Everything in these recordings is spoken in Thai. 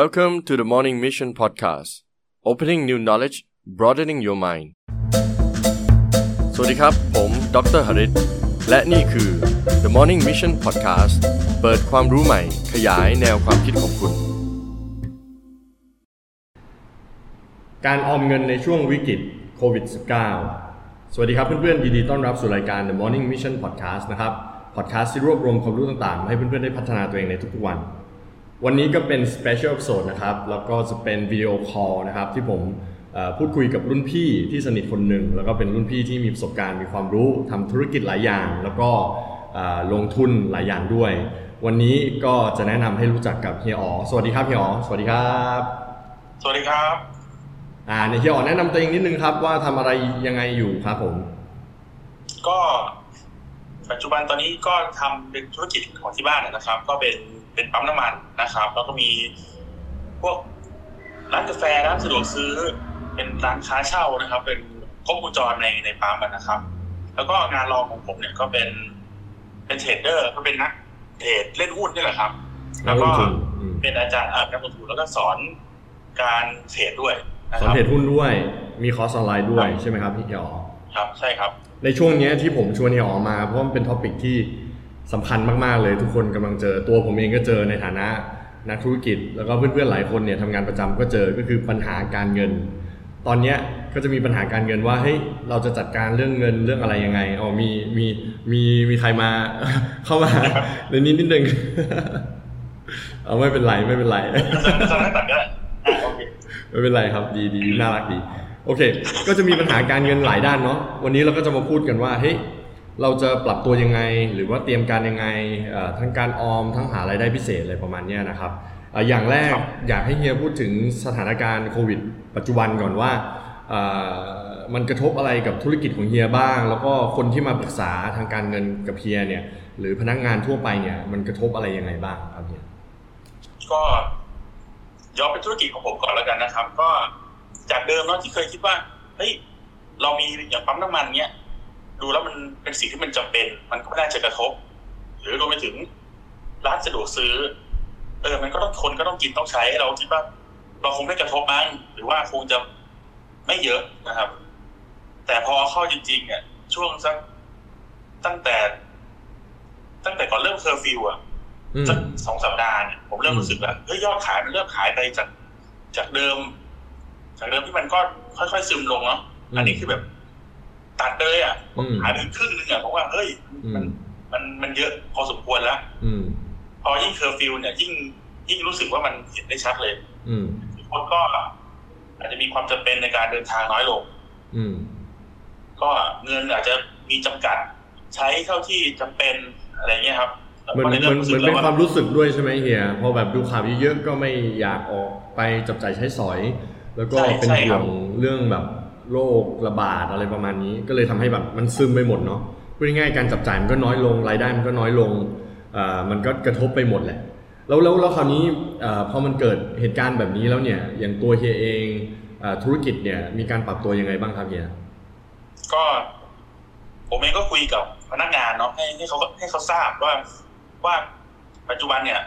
Welcome to the Morning Mission Podcast Opening New Knowledge Broadening Your Mind สวัสดีครับ ผมดรหริตและนี่คือ The Morning Mission Podcast เปิดความรู้ใหม่ ขยายแนวความคิดของคุณ การออมเงินในช่วงวิกฤตโควิด -19 สวัสดีครับเพื่อนๆยินดีต้อนรับสู่รายการ The Morning Mission Podcast นะครับ podcast ที่รวบรวมความรู้ต่างๆ ให้เพื่อนๆได้พัฒนาตัวเองในทุกๆวัน วันนี้ก็เป็น Special Episode นะครับ แล้วก็จะเป็นวิดีโอคอลนะครับ ที่ผมเอ่อพูดคุยกับรุ่นพี่ที่สนิทคนหนึ่ง แล้วก็เป็นรุ่นพี่ที่มีประสบการณ์มีความรู้ทำธุรกิจหลายอย่าง แล้วก็เอ่อลงทุนหลายอย่างด้วย วันนี้ก็จะแนะนำให้รู้จักกับเฮียอ๋อสวัสดีครับเฮียอ๋อสวัสดีครับ สวัสดีครับอ่าเนี่ยเฮียอ๋อแนะนำตัวเองนิดนึงครับว่าทำอะไรยังไงอยู่ครับผม ก็ปัจจุบันตอนนี้ก็ทำเป็นธุรกิจของที่บ้านนะครับ ก็เป็น เป็นปั๊มน้ำมันนะครับ แล้วก็มีพวกร้านกาแฟร้านสะดวกซื้อ เป็นร้านค้าเช่านะครับ เป็นครบวงจรในในปั๊มอะนะครับ แล้วก็งานรองของผมเนี่ยก็เป็นเป็นเทรดเดอร์ก็เป็นนักเทรดเล่นหุ้นนี่แหละครับ แล้วก็นักลงทุนอืมเป็นอาจารย์เอ่อนักลงทุนแล้วก็สอนการเทรดด้วยนะสอนรับเทรดหุ้นด้วย มีคอร์สออนไลน์ด้วยครับใช่ไหมครับพี่เฮียอ๋อครับใช่ครับ ในช่วงเนี้ยที่ผมชวนเฮียอ๋อมาเพราะมันเป็น topic ที่ สำคัญมากๆเลยทุกคนกำลังเจอตัวผมเองก็เจอในฐานะนักธุรกิจ แล้วก็เพื่อนๆหลายคนเนี่ยทำงานประจำก็เจอก็คือปัญหาการเงิน ตอนเนี้ยก็จะมีปัญหาการเงินว่าเฮ้ยเราจะจัดการเรื่องเงินเรื่องอะไรยังไงอ๋อมีมีมีมีใครมาเข้ามาในนี้นิดนึงเอาไม่เป็นไรไม่เป็นไรสอนให้ตัดก็ได้อะโอเคไม่เป็นไรครับดีดีน่ารักดี โอเค ก็จะมีปัญหาการเงินหลายด้านเนาะวันนี้เราก็จะมาพูดกันว่าเฮ้ย เราจะปรับตัวยังไง หรือว่าเตรียมการยังไงเอ่อทั้งการออมทั้งหารายได้พิเศษอะไรประมาณเนี้ยนะครับเอ่ออย่างแรกครับอยากให้เฮียพูดถึงสถานการณ์โควิด ปัจจุบันก่อนว่าเอ่อมันกระทบอะไรกับธุรกิจของเฮียบ้าง แล้วก็คนที่มาปรึกษาทางการเงินกับเฮียเนี่ยหรือพนักงานทั่วไปเนี่ยมันกระทบอะไรยังไงบ้างครับเฮียก็ย้อนเป็นธุรกิจของผมก่อนแล้วกันนะครับ ก็จากเดิมเนาะที่เคยคิดว่าเฮ้ยเรามีอย่างปั๊มน้ำมันเนี้ย ดูแล้วมันเป็นสิ่งที่มันจำเป็น มันก็ไม่น่าจะกระทบ หรือรวมไปถึงร้านสะดวกซื้อ เออ มันก็ต้องคนก็ต้องกินต้องใช้เราคิดว่าเราคงไม่กระทบมั้งหรือว่าคงจะไม่เยอะนะครับ แต่พอเข้าจริงๆเนี่ยช่วงสักตั้งแต่ ตั้งแต่ก่อนเริ่มเคอร์ฟิวอะอืมสักสองสัปดาห์เนี่ยผมเริ่มอืมรู้สึกแล้วเฮ้ยยอดขายมันเริ่มหายไปจากจากเดิม จากเดิมที่มันก็ค่อยๆซึมลงเนาะอันนี้คือแบบ ตัดเลยอะอืมหายไปครึ่งนึงอะผมว่าเฮ้ยอืมันมมันมันเยอะพอสมควรแล้วอืมพอยิ่งเคอร์ฟิวเนี่ยยิ่งยิ่งรู้สึกว่ามันเห็นได้ชัดเลย อืมคนก็อาจจะมีความจำเป็นในการเดินทางน้อยลง อืมก็เงินอาจจะมีจำกัด ใช้เท่าที่จำเป็นอะไรเงี้ยครับแล้วเหมือนก็เหลยมือนรู้เหสึมืกอนแล้เป็นวความรู้สึกด้วยใช่ไหมเฮียพอแบบดูข่าวเยอะๆก็ไม่อยากออกไปจับจ่ายใช้สอย แล้วก็เป็นห่วงเรื่องแบบ โรคระบาดอะไรประมาณนี้ ก็เลยทำให้แบบมันซึมไปหมดเนาะพูดง่ายๆการจับจ่ายมันก็น้อยลงรายได้มันก็น้อยลงมันก็กระทบไปหมดแหละแล้วแล้วแล้วคราวนี้พอมันเกิดเหตุการณ์แบบนี้แล้วเนี่ย อย่างตัวเฮียเองอธุรกิจเนี่ยมีการปรับตัวยังไงบ้างครับเฮียก็ ผมเองก็คุยกับพนักงานเนาะให้ให้เขาให้เขาทราบว่าว่าปัจจุบันเนี่ย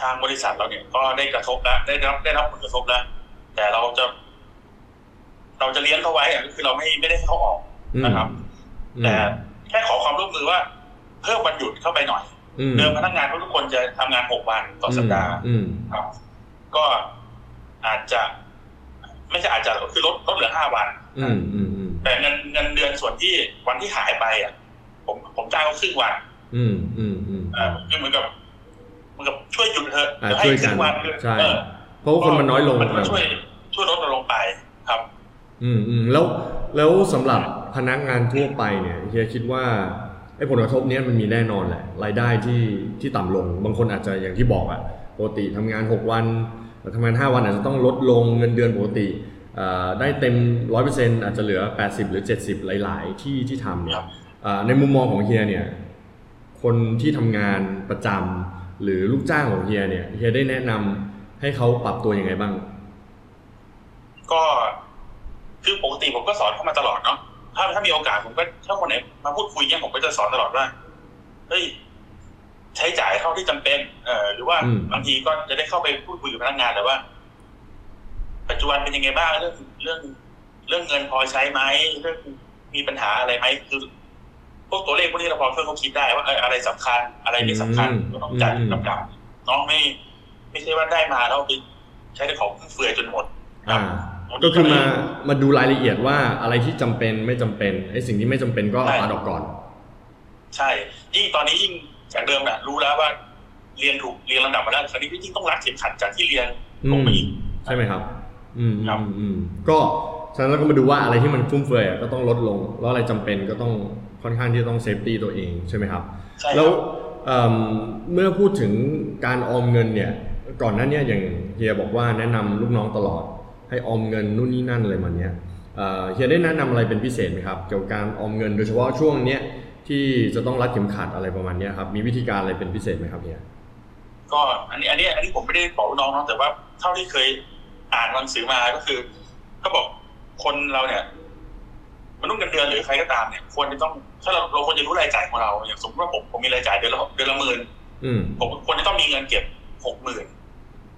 ทางบริษัทเราเนี่ยก็ได้กระทบแล้วได้รับได้รับผลกระทบแล้วแต่เราจะ เราจะเลี้ยงเขาไว้อะก็คือเราไม่ไม่ได้ให้เขาออกอืมนะครับอืมแต่แค่ขอความร่วมมือว่า เพิ่มวันหยุดเข้าไปหน่อยอืมเดิมพนักงานทุกคนจะทำงานหกวันต่อสัปดาห์อืมครับ ก็อาจจะ ไม่ใช่อาจจะคือลดลดเหลือห้าวันอืมอืมอืมแต่เงินเงินเดือนส่วนที่วันที่หายไปอะ ผมผมจ้างเขาครึ่งวัน อืมอืมอืมอ่าคือเหมือนกับเหมือนกับช่วยหยุดเถอะอ่าเดี๋ยวให้ช่วยคกัรึ่นงวันคือใช่เออเพราะว่าคนมันน้อยลงมันก็ช่วยช่วยลดเราลงไปครับ อืมอืมแล้วแล้วสำหรับพนักงานทั่วไปเนี่ยเฮียคิดว่าไอ้ผลกระทบเนี้ยมันมีแน่นอนแหละ รายได้ที่ที่ต่ำลง บางคนอาจจะอย่างที่บอกอะปกติทำงาน 6 วันทำงาน 5 วันอาจจะต้องลดลงเงินเดือนปกติอ่อได้เต็ม 100%อาจจะเหลือ 80 หรือ 70 หลาย ๆ ที่ที่ทำเนี่ยอ่อในมุมมองของเฮียเนี่ย คนที่ทำงานประจำหรือลูกจ้างของเฮียเนี่ยเฮียได้แนะนำให้เขาปรับตัวยังไงบ้าง ก็ คือปกติผมก็สอนเขามาตลอดเนาะถ้าถ้ามีโอกาสผมก็ถ้าคนไหนมาพูดคุยเนี่ยผมก็จะสอนตลอดว่าเฮ้ยใช้จ่ายเท่าที่จำเป็น เออหรือว่าอืมบางทีก็จะได้เข้าไปพูดคุยกับพนักงานแต่ว่า ปัจจุบันเป็นยังไงบ้างเรื่องเรื่อง เรื่องเงินพอใช้ไหมเรื่องมีปัญหาอะไรไหมคือพวกตัวเลขพวกนี้เราพอช่วยเขาคิดได้ว่าเอออะไรสำคัญ อะไรไม่สำคัญอืมก็ต้องจ่ายอืมลำดับเน้องไม่ ไม่ใช่ว่าได้มาแล้วเอาไปใช้แต่ของฟุ่มเฟือยจนหมดอ่า ก็คือมามาดูรายละเอียดว่าอะไรที่จำเป็นไม่จำเป็นไอ้สิ่งที่ไม่จำเป็นก็ใช่ตัดออกก่อน ใช่ ยิ่งตอนนี้ยิ่งจากเดิมน่ะรู้แล้วว่า เรียนถูกเรียนลำดับมาแล้วคราวนี้ยิ่งต้องรัดเข็มขัดจากที่เรียนอืลงมไปอีกใช่ไหมครับ อืมครับอืมอืมก็ฉะนั้นเราก็มาดูว่าอะไรที่มันฟุ่มเฟือยอะก็ต้องลดลง แล้วอะไรจำเป็นก็ต้องค่อนข้างที่จะต้อง safety ตัวเองใช่ไหมครับใช่ครับแล้วเอิ่มเมื่อพูดถึงการออมเงินเนี่ย ก่อนหน้าเนี้อย่างเฮียบอกว่าแนะนำลูกน้องตลอด ให้ออมเงินนู่นนี่นั่นอะไรมาเนี้ยเอ่อเฮียได้แนะนำอะไรเป็นพิเศษไหมครับเกี่ยวกับการออมเงินโดยเฉพาะช่วงเนี้ยที่จะต้องรัดเข็มขัดอะไรประมาณเนี้ยครับมีวิธีการอะไรเป็นพิเศษไหมครับเฮียก็อันนี้อันนี้อันนี้ผมไม่ได้บอกลูกน้องเนาะแต่ว่าเท่าที่เคยอ่านหนังสือมาก็คือเขาบอกคนเราเนี่ยมนุษย์เงินเดือนหรือใครก็ตามเนี่ยควรจะต้องถ้าเราเราควรจะรู้รายจ่ายของเราอย่างสมมติว่าผมผมมีรายจ่ายเดือนละเดือนละหมื่นอืมผมควรจะต้องมีเงินเก็บหกหมื่น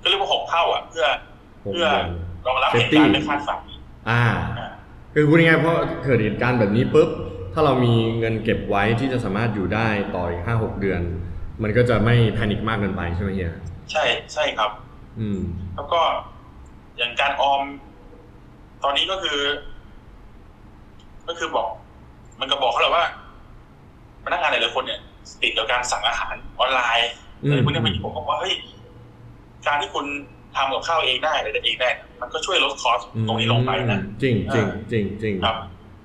ก็เรียกว่าหกเท่าอะ เพื่อหกเพื่อเดือน รองรับเหตุ Safety การณ์ไม่คาดฝันอ่าอ่า คือพูดง่ายๆเพราะเกิดเหตุการณ์แบบนี้ปุ๊บถ้าเรามีเงินเก็บไว้ที่จะสามารถอยู่ได้ต่ออีกห้าหกเดือน มันก็จะไม่แพนิคมากเกินไปใช่ไหมเฮียใช่ใช่ครับ อืม แล้วก็อย่างการออม ตอนนี้ก็คือ ก็คือบอก มันก็บอกเขาแหละว่าพนักงานหลายๆคนเนี่ยติดกับการสั่งอาหารออนไลน์อืมอะไรพวกนี้มันผมบอกว่าเฮ้ยการที่คุณ ทำกับข้าวเองได้อะไรเองได้ มันก็ช่วยลดคอสตรงนี้ลงไปนะจริงจริงอ่าจริงจริงครับ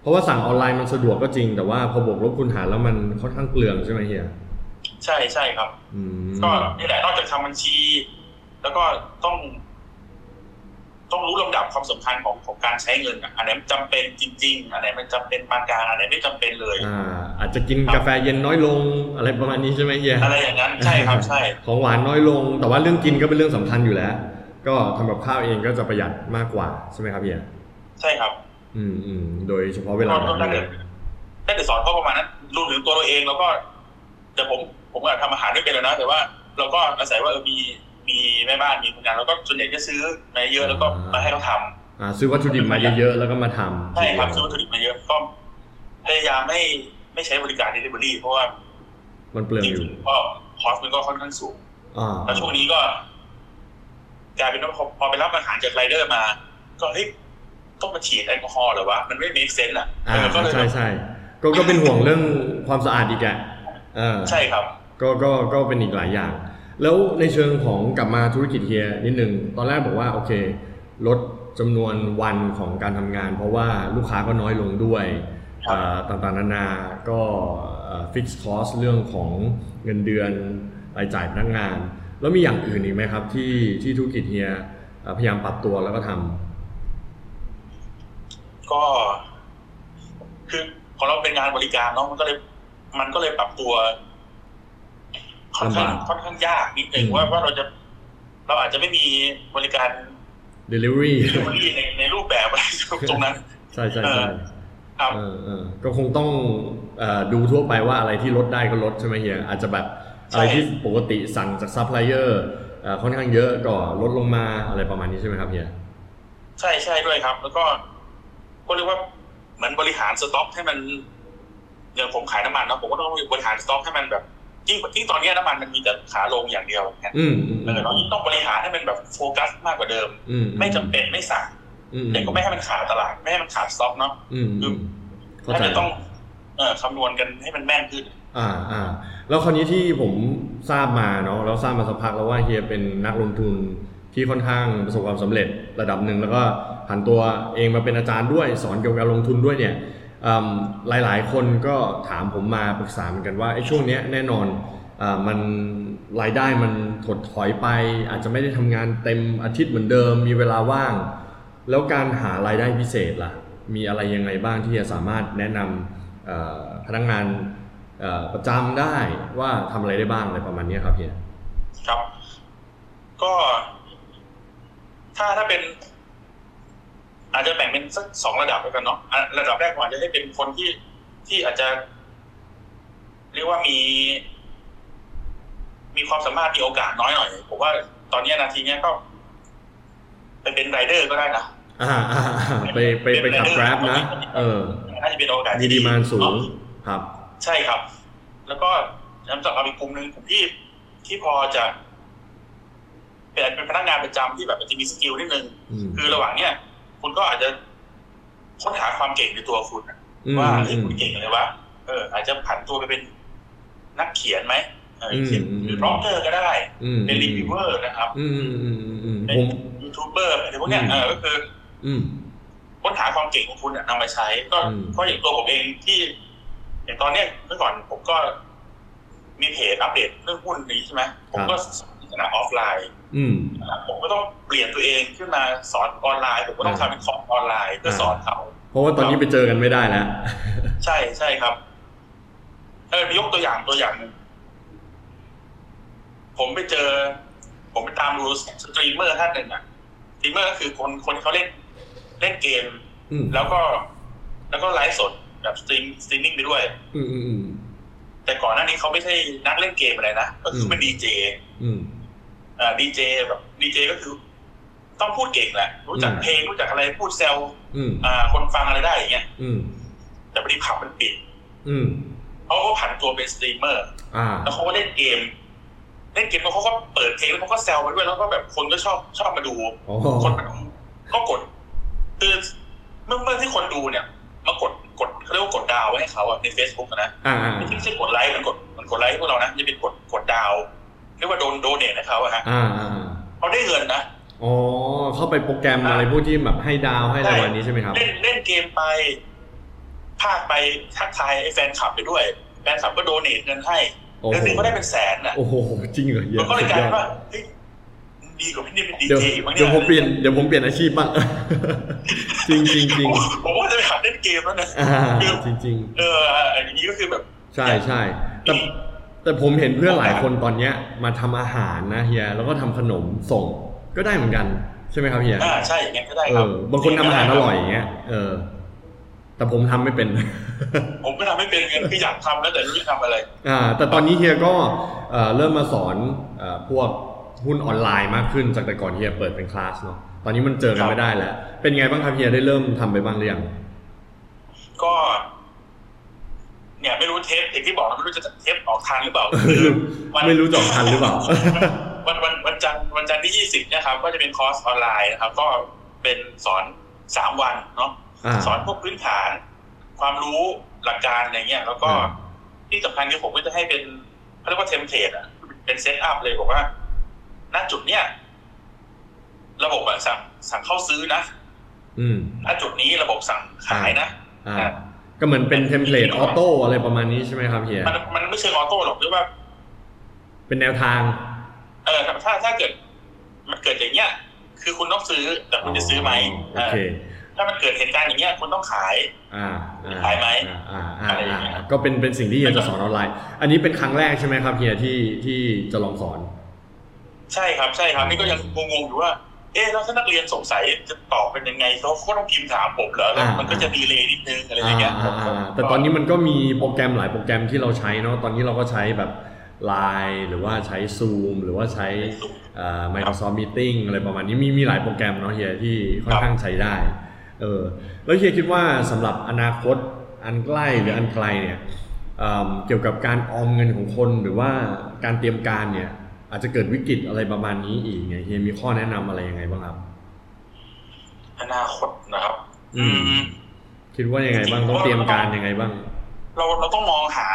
เพราะว่าสั่งออนไลน์มันสะดวกก็จริง แต่ว่าพอบวกลบคูณหารแล้วมันค่อนข้างเปลืองใช่ไหมเฮียใช่ใช่ครับอืมก็นี่แหละนอกจากทำบัญชี แล้วก็ต้อง ต้องรู้ลำดับความสำคัญของของการใช้เงินอะอันไหนมันจำเป็นจริง ๆอันไหนมันจำเป็นปานกลางอันไหนไม่จำเป็นเลย อ่า อาจจะกินกาแฟเย็นน้อยลงอะไรประมาณนี้ใช่ไหมเฮียอะไรอย่างนั้นใช่ครับใช่ ของหวานน้อยลง แต่ว่าเรื่องกินก็เป็นเรื่องสำคัญอยู่แล้ว ก็ทำกับข้าวเองก็จะประหยัดมากกว่าใช่ไหมครับเฮียใช่ครับ อืมอืมโดยเฉพาะเวลาก็แบบได้นี้แต่ได้แต่สอนเขาประมาณนั้นรวมถึงตัวเราเองแล้วก็แต่ผมผมอาจทำอาหารไม่เป็นแล้วนะ แต่ว่าเราก็อาศัยว่าเออมีมีแม่บ้านมีคนงานแล้วก็ส่วนใหญ่จะซื้อมาเยอะแล้วก็มาให้เขาทำอ่า ซื้อวัตถุดิบมาเยอะๆแล้วก็มาทำใช่ครับซื้อวัตถุดิบมาเยอะก็พยายามไม่ไม่ใช้บริการ delivery เพราะว่ามันเปลืองจอยู่ริงๆก็คอสมันก็ค่อนข้างสูงอ่าแล้วช่วงนี้ก็ กลายเป็นว่าพอพอไปรับอาหารจากไรเดอร์มา ก็เฮ้ยต้องมาฉีดแอลกอฮอล์เหรอวะ มันไม่ make sense อะอ่าเออก็เลยใช่ใช่ก็ก็เป็นห่วงเรื่องความสะอาดอีกแหละเออใช่ครับ ก็ก็ก็เป็นอีกหลายอย่าง แล้วในเชิงของกลับมาธุรกิจเฮียนิดนึงตอนแรกบอกว่าโอเค ลดจำนวนวันของการทำงาน เพราะว่าลูกค้าก็น้อยลงด้วยครับเอ่อต่างๆนานา ก็ฟิกซ์คอสเรื่องของเงินเดือนรายจ่ายพนักงาน แล้วมีอย่างอื่นอีกไหมครับ ที่ที่ธุรกิจเฮียเอ่อพยายามปรับตัวแล้วก็ทำก็คือของเราเป็นงานบริการเนาะมันก็เลย มันก็เลยปรับตัวค่อนข้างลำบากค่อนข้างยากนิดนึงอืมว่าว่าเราจะเราอาจจะไม่มีบริการ delivery delivery ในในรูปแบบอะไรตรงนั้น ใช่ใช่ใช่ครับเออเออก็คงต้องเออดูทั่วไปว่าอะไรที่ลดได้ก็ลดใช่ไหมเฮียอาจจะแบบใช่ อะไรที่ปกติสั่งจากซัพพลายเออร์ค่อนข้างเยอะก็ลดลงมาอะไรประมาณนี้ใช่ไหมครับเฮียใช่ใช่ด้วยครับ แล้วก็ก็เรียกว่าเหมือนบริหารสต็อกให้มันอย่างผมขายน้ำมันเนาะผมก็ต้องบริหารสต็อกให้มันแบบยิ่งยิ่งตอนเนี้ยน้ำมันมันมีแต่ขาลงอย่างเดียวอย่างเงี้ยอืมอืมเออเรายิ่งต้องบริหารให้มันแบบโฟกัสมากกว่าเดิมอืมไม่จำเป็นไม่สั่งอืมแต่ก็ไม่ให้มันขาดตลาด ไม่ให้มันขาดสต็อกเนาะอืมอืมเข้าถ้าใจจะต้องเออคำนวณกันให้มันแม่นขึ้น อ่าอ่าแล้วคราวนี้ที่ผมทราบมาเนาะแล้วทราบมาสักพักแล้วว่าเฮียเป็นนักลงทุนที่ค่อนข้างประสบความสำเร็จระดับหนึ่งแล้วก็ผันตัวเองมาเป็นอาจารย์ด้วยสอนเกี่ยวกับการลงทุนด้วยเนี่ยอืมหลายๆ คนก็ถามผมมาปรึกษาเหมือนกันว่าไอ้ช่วงเนี้ยแน่นอนอมันรายได้มันถดถอยไป อาจจะไม่ได้ทำงานเต็มอาทิตย์เหมือนเดิม มีเวลาว่าง แล้วการหารายได้พิเศษล่ะมีอะไรยังไงบ้างที่จะสามารถแนะนำพนักงาน ประจำได้ว่าทำอะไรได้บ้างอะไรประมาณเนี้ยครับเฮียครับ ก็ ถ้าถ้าเป็น อาจจะแบ่งเป็นสักสองระดับแล้วกันเนาะอะระดับแรกผมอาจจะให้เป็นคนที่ที่อาจจะ เรียกว่ามี มีความสามารถมีโอกาสน้อยหน่อยผมว่าตอนเนี้ยนาทีเนี้ยก็ไปเป็นไรเดอร์ก็ได้นะอ่าอ่าอ่าไปไปไปขับ Grab นะเออน่าจะเป็นโอกาสมีที่ดีมานสูงเนอะครับ ใช่ครับ แล้วก็ย้ำจากเอาอีกกลุ่มหนึ่งกลุ่มที่ที่พอจะเป็นเป็นพนักงานประจำที่แบบอาจจะมี skill นิดนึงอืมคือระหว่างเนี้ยคุณก็อาจจะค้นหาความเก่งในตัวคุณอะอืมว่าเฮ้ยอืมคุณเก่งอะไรวะเออ อาจจะผันตัวไปเป็นนักเขียนไหมเอออืมเขียนอืมหรือร็อกเกอร์ก็ได้อืมเป็นรีวิวเวอร์นะครับอืมอืมอืมอืมอืมเป็นผมยูทูบเบอร์อะไรพวกเนี้ยอืมเออก็คืออืมค้นหาความเก่งของคุณอะนำมาใช้ ก็อืมเพราะอย่างตัวผมเองที่ อย่างตอนเนี้ยเมื่อก่อนผมก็มีเพจอัปเดตเรื่องหุ้นนี้ใช่ไหมผมก็สอนขณะออฟไลน์อืมนะครับผมก็ต้องเปลี่ยนตัวเองขึ้นมาสอนออนไลน์ผมก็ต้องอ่าทำเป็นคอร์สออนไลน์เพื่อสอนเขาเพราะว่าตอนนี้ไปเจอกันไม่ได้แล้วใช่ใช่ครับเออยกตัวอย่างตัวอย่างหนึ่งผมไปเจอ ผมไปตามดูสตรีมเมอร์ท่านหนึ่งอะสตรีมเมอร์ก็คือคนคนที่เขาเล่นเล่นเกมอืมแล้วก็ แล้วก็ไลฟ์สด แบบ stream streaming ไปด้วยอืมอืมอืมแต่ก่อนหน้านี้เขาไม่ใช่นักเล่นเกมอะไรนะ ก็คือเป็นดีเจอืมอ่าดีเจแบบดีเจก็คือต้องพูดเก่งแหละ รู้จักอืมเพลงรู้จักอะไรพูดแซวอืมอ่า คนฟังอะไรได้อย่างเงี้ยอืมแต่พอดีผับมันปิดอืมเขาก็ผันตัวเป็นสตรีมเมอร์อ่าแล้วเขาก็เล่นเกม เล่นเกมแล้วเขาก็เปิดเพลงแล้วเขาก็แซวไปด้วยแล้วก็แบบคนก็ชอบชอบมาดูอ๋อคนมาดูก็กด คือเมื่อเมื่อที่คนดูเนี่ย มากดกดเขาเรียกว่ากดดาวไว้ให้เขาอะใน Facebook อะนะอ่าอ่าไม่ใช่ไม่ใช่กดไลค์มันกดมันกดไลค์ให้พวกเรานะจะเป็นกดกดดาวเรียกว่าโดนโดเนทให้เขาอะฮะอ่าอ่าเขาได้เงินนะอ๋อเข้าไปโปรแกรมอะไรพวกที่แบบให้ดาวให้อะไรใช่วันนี้ใช่ไหมครับ เล่นเล่นเกมไปภาคไปทักทายไอ้แฟนคลับไปด้วยแฟนคลับก็โดเนทเงินให้โอ้เดือนโหหนึงก็ได้เป็นแสนน่ะโอ้โหจริงเหรอเหี้มันก็เลยกลายเป็นสุดอดว่าเฮ้ย ดีกว่าพี่นี่เป็นดีเดี๋ยวเจอีกมั้งเดี๋เนี่ยวยผมเปลี่ยนเดี๋ยวผมเปลี่ยนอาชีพบ้างจริงจริงจริงผมผมว่าจะไปหัดเล่นเกมแล้วนะอ่าจริงจริงเอออย่างนี้ก็คือแบบ ใช่ใช่แต่แต่ผมเห็นเพื่อนหลายคนตอนเนี้ยมาทำอาหารนะเฮียแล้วก็ทำขนมส่งก็ได้เหมือนกันใช่ไหมครับเฮียอ่าใช่อย่างงั้นก็ได้เอครับอบางคนทำอาหารอร่อยอย่างเงี้ยเออแต่ผมทำไม่เป็น ผมก็ทำไม่เป็นเงินคืออยากทำแล้วแต่ไม่รู้จะทำอะไร อ่า แต่ตอนนี้เฮียก็เอ่อเริ่มมาสอนเอ่อพวก หุ้นออนไลน์มากขึ้นจากแต่ก่อนเฮียเปิดเป็นคลาสเนาะตอนนี้มันเจอกันไม่ได้แล้ว เป็นไงบ้างครับเฮียได้เริ่มทำไปบ้างหรือยังก็ เนี่ยไม่รู้เทปอย่างที่บอกนะไม่รู้จะเทปออกทันหรือเปล่าไม่รู้จะออกทันหรือเปล่าวันวันวันจันทร์วันจันทร์ที่ยี่สิบเนี่ยครับ ก็จะเป็นคอร์สออนไลน์นะครับ ก็เป็นสอนสามวันเนาะอ่าสอนพวกพื้นฐาน ความรู้หลักการอะไรเงี้ย แล้วก็อ่าที่สำคัญคือผมก็จะให้เป็นเขาเรียกว่า template อะเป็น setup เลยบอกว่า ณจุดเนี้ยระบบอะสั่งสั่งเข้าซื้อนะอืมณจุดนี้ระบบสั่งขายนะอ่าก็เหมือนเป็น template auto อะไรประมาณนี้ใช่ไหมครับเฮียมันมันไม่เชิง auto หรอกหรือว่า เป็นแนวทาง เออถ้าถ้าเกิด มันเกิดอย่างเงี้ย คือคุณต้องซื้อแต่คุณจะซื้อไหมโอเคเออถ้ามันเกิดเหตุการณ์อย่างเงี้ยคุณต้องขาย อ่าอ่าขายไหมอ่าอ่าอะไรอย่างเงี้อ่ายก็เป็นเป็นสิ่งที่เฮียจะสอนออนไลน์ อันนี้เป็นครั้งแรกใช่ไหมครับเฮียที่ที่จะลองสอน ใช่ครับใช่ครับนี่ก็ยังงงๆอยู่ว่า เอ๊ะแล้วถ้านักเรียนสงสัยจะตอบเป็นยังไงเขาก็ต้องพิมพ์ถามผมเหรอแล้วอ่ามัมันก็จะดีเลย์นิดนึงอะไรอย่างเงี้ยอ่าอ่าอ่าแต่ตอนนี้มันก็มีโปรแกรมหลายโปรแกรมที่เราใช้เนาะตอนนี้เราก็ใช้แบบ Line หรือว่าใช้ Zoom หรือว่าใช้เอ่อ Microsoft Meeting อะไรประมาณนี้มีมีหลายโปรแกรมเนาะเฮียที่ค่อนข้างใช้ได้เออแล้วเฮียคิดว่าสำหรับอนาคตอันใกล้หรืออันไกลเนี่ยเอิ่มเกี่ยวกับการออมเงินของคนหรือว่าการเตรียมการเนี่ย อาจจะเกิดวิกฤตอะไรประมาณนี้อีกไงเฮียมีข้อแนะนำอะไรยังไงบ้างครับ อนาคตนะครับ อือืมมคิดว่ายังไงบ้างต้องเตรียมการยังไงบ้าง เราเราต้องมองหา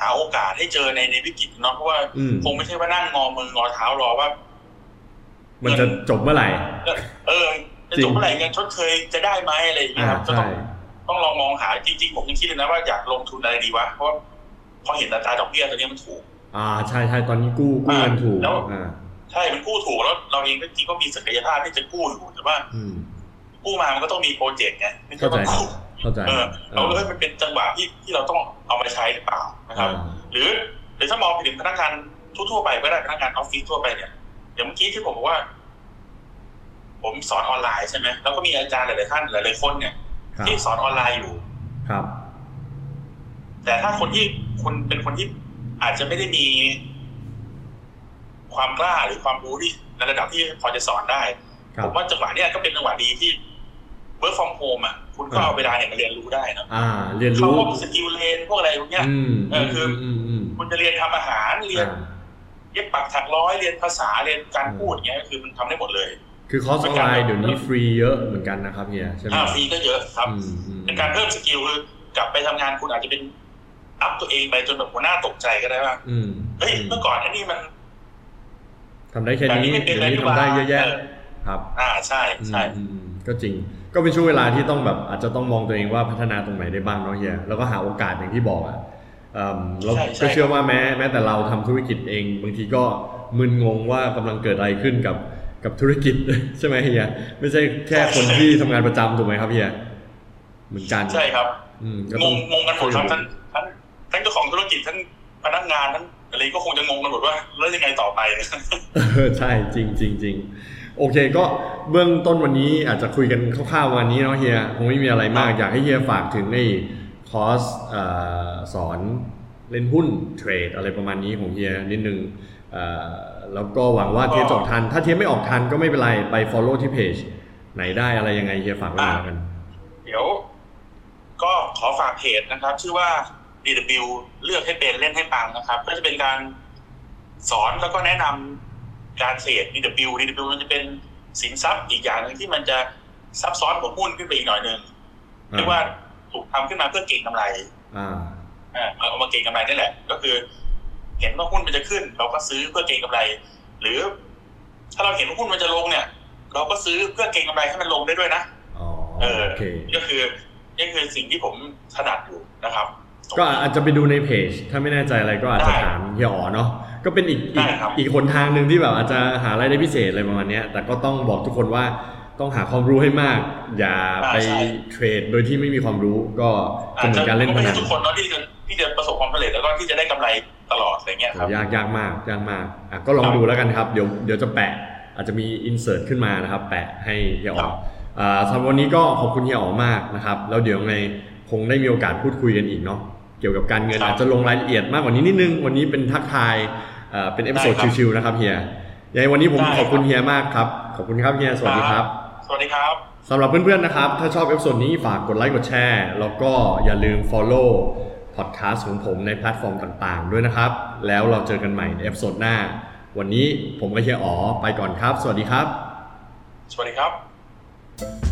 หาโอกาสให้เจอในในวิกฤตเนาะเพราะว่าอืมคงไม่ใช่ว่านั่งงอมืองอเท้ารอว่า มันจะจบเมื่อไหร่ เออจะจบเมื่อไหร่เงินชดเชยจะได้ไหมอะไรอย่างเงี้อ่ายครับก็ใช่ต้องต้องลองมองหาจริงๆผมยังคิดเลยนะว่าอยากลงทุนอะไรดีวะเพราะว่าพอเห็นอัตราดอกเบี้ยตัวเนี้ยมันถูก อ่าใช่ใช่ตอนนี้กู้กู้เงินถูกแล้วอ่าใช่มันกู้ถูกแล้วเราเองก็จริงก็มีศักยภาพที่จะกู้อยู่แต่ว่าอืมกู้มามันก็ต้องมีโปรเจกต์ไงไม่ใช่เข้าใจว่ากู้เข้าใจเออเราเออมันเป็นจังหวะที่ที่เราต้องเอามาใช้หรือเปล่านะครับอ่าหรือหรือถ้ามองไปถึงพนักงานทั่วๆไปก็ได้พนักงานออฟฟิศทั่วไปเนี่ยอย่างเมื่อกี้ที่ผมบอกว่า ผมสอนออนไลน์ใช่ไหมแล้วก็มีอาจารย์หลายๆท่านหลายๆคนเนี่ยครับที่สอนออนไลน์อยู่ครับ แต่ถ้าคนที่คนเป็นคนที่ อาจจะไม่ได้มีความกล้าหรือความรู้ที่ในระดับที่พอจะสอนได้ครับผมว่าจังหวะเนี้ยก็เป็นจังหวะดีที่ work from home อะคุณก็อ่าเอาเวลาเนี่ยมาเรียนรู้ได้นะอ่า เรียนเข้ารู้พวก skill เลนพวกอะไรพวกเนี้ยอืมเออคืออืมอืมคุณจะเรียนทำอาหารเรียนอ่าเย็บปักถักร้อยเรียนภาษาเรียนการพูดอย่างเงี้ยก็คือมันทำได้หมดเลย คือคอร์สออนไลน์เดี๋ยวนี้ฟรีเยอะเหมือนกันนะครับเฮียใช่ไหมอ่าฟรีก็เยอะครับอืมอืมเป็นการเพิ่ม skill คือกลับไปทำงานคุณอาจจะเป็น up ตัวเองไปจนแบบหัวหน้าตกใจก็ได้ว่าอืมเฮ้ยเมื่อก่อนอันนี้มันทำได้แค่แบบนี้นี้ไม่เป็นเดี๋ยวนี้เลยดีกว่าทำได้เยอะแยะเออครับ อ่าใช่ใช่อืมอืมก็จริง ก็เป็นช่วงเวลาที่ต้องแบบ อาจจะต้องมองตัวเองว่าพัฒนาตรงไหนได้บ้างเนาะเฮียแล้วก็หาโอกาสอย่างที่บอกอะเอิ่มเราใช่ใช่ก็เชื่อว่าแม้แม้แต่เราทำธุรกิจเอง บางทีก็มึนงงว่ากำลังเกิดอะไรขึ้นกับกับธุรกิจใช่ไหมเฮียไม่ใช่แค่คนที่ทำงานประจำถูกไหมครับเฮียเหมือนกันใช่ครับอืมก็งต้องงงกันหมดครับทั้งทั้ง ทั้งเจ้าของธุรกิจทั้งพนักงานทั้งอะไรก็คงจะงงกันหมดว่าแล้วยังไงต่อไปเออใช่จริงจริงจริงโอเคก็เบื้องต้นวันนี้อาจจะคุยกันคร่าวๆวันนี้เนาะเฮียคงไม่มีอะไรมากอยากให้เฮียฝากถึงไอ้คอร์สเอ่อสอนเล่นหุ้นเทรดอะไรประมาณนี้ของเฮียนิดนึงเอ่อแล้วก็หวังว่าเทียจบทัน ถ้าเทียไม่ออกทันก็ไม่เป็นไรไป follow ที่เพจไหนได้อะไรยังไงเฮียฝากไว้หน่อยแล้วกัน เดี๋ยว ก็ขอฝากเพจนะครับ ชื่อว่า DW เลือกให้เป็นเล่นให้ปังนะครับ ก็จะเป็นการสอนแล้วก็แนะนำการเทรด DW DW มันจะเป็นสินทรัพย์อีกอย่างหนึ่งที่มันจะซับซ้อนกว่าหุ้นขึ้นไปอีกหน่อยหนึ่งเรียกว่าถูกทำขึ้นมาเพื่อเก็งกำไรอ่าอ่าเอามาเก็งกำไรนี่แหละ ก็คือ เห็นว่าหุ้นมันจะขึ้น เราก็ซื้อเพื่อเก็งกำไร หรือ ถ้าเราเห็นว่าหุ้นมันจะลงเนี่ย เราก็ซื้อเพื่อเก็งกำไรให้มันลงได้ด้วยนะอ๋อเออโอเคก็คือนี่คือสิ่งที่ผมถนัดอยู่นะครับ ก็อาจจะไปดูในเพจ ถ้าไม่แน่ใจอะไรก็อาจจะได้ถามเฮียอ๋อเนาะก็เป็นอีกอีกได้ครับอีกหนทางหนึ่งที่แบบอาจจะหารายได้พิเศษอะไรประมาณเนี้ยแต่ก็ต้องบอกทุกคนว่าต้องหาความรู้ให้มาก อย่าอ่าไปใช่เทรดโดยที่ไม่มีความรู้ก็จะเหมือนการเล่นพไม่นัใช่นทุกคนเนาะที่จะที่จะประสบความสำเร็จแล้วก็ที่จะได้กำไรตลอดอะไรเงี้ยครับยากยากมากยากมากอะก็ลองดูแล้วกันครับเดี๋ยวเดี๋ยวจะแปะอาจจะมี insert ขึ้นมานะครับ แปะให้เฮียอ๋อครับอ่าสำหรับวันนี้ก็ขอบคุณเฮียอ๋อมากนะครับ แล้วเดี๋ยวไงคงได้มีโอกาสพูดคุยกันอีกเนาะ เกี่ยวกับการเงินครับอาจจะลงรายละเอียดมากกว่านี้นิดนึง วันนี้เป็นทักทายอ่าเป็น episode ได้ครับชิวๆนะครับเฮียยังไงวันนี้ผมได้ครับขอบคุณเฮียมากครับ ขอบคุณครับเฮียสวัสดีครับ สวัสดีครับสำหรับเพื่อนๆนะครับ ถ้าชอบ episode นี้ฝากกดไลค์กดแชร์แล้วก็อย่าลืม follow พอดแคสต์ของผมในแพลตฟอร์มต่างๆ ด้วยนะครับ แล้วเราเจอกันใหม่ใน episode หน้า วันนี้ผมกับเฮียอ๋อไปก่อนครับ สวัสดีครับ สวัสดีครับ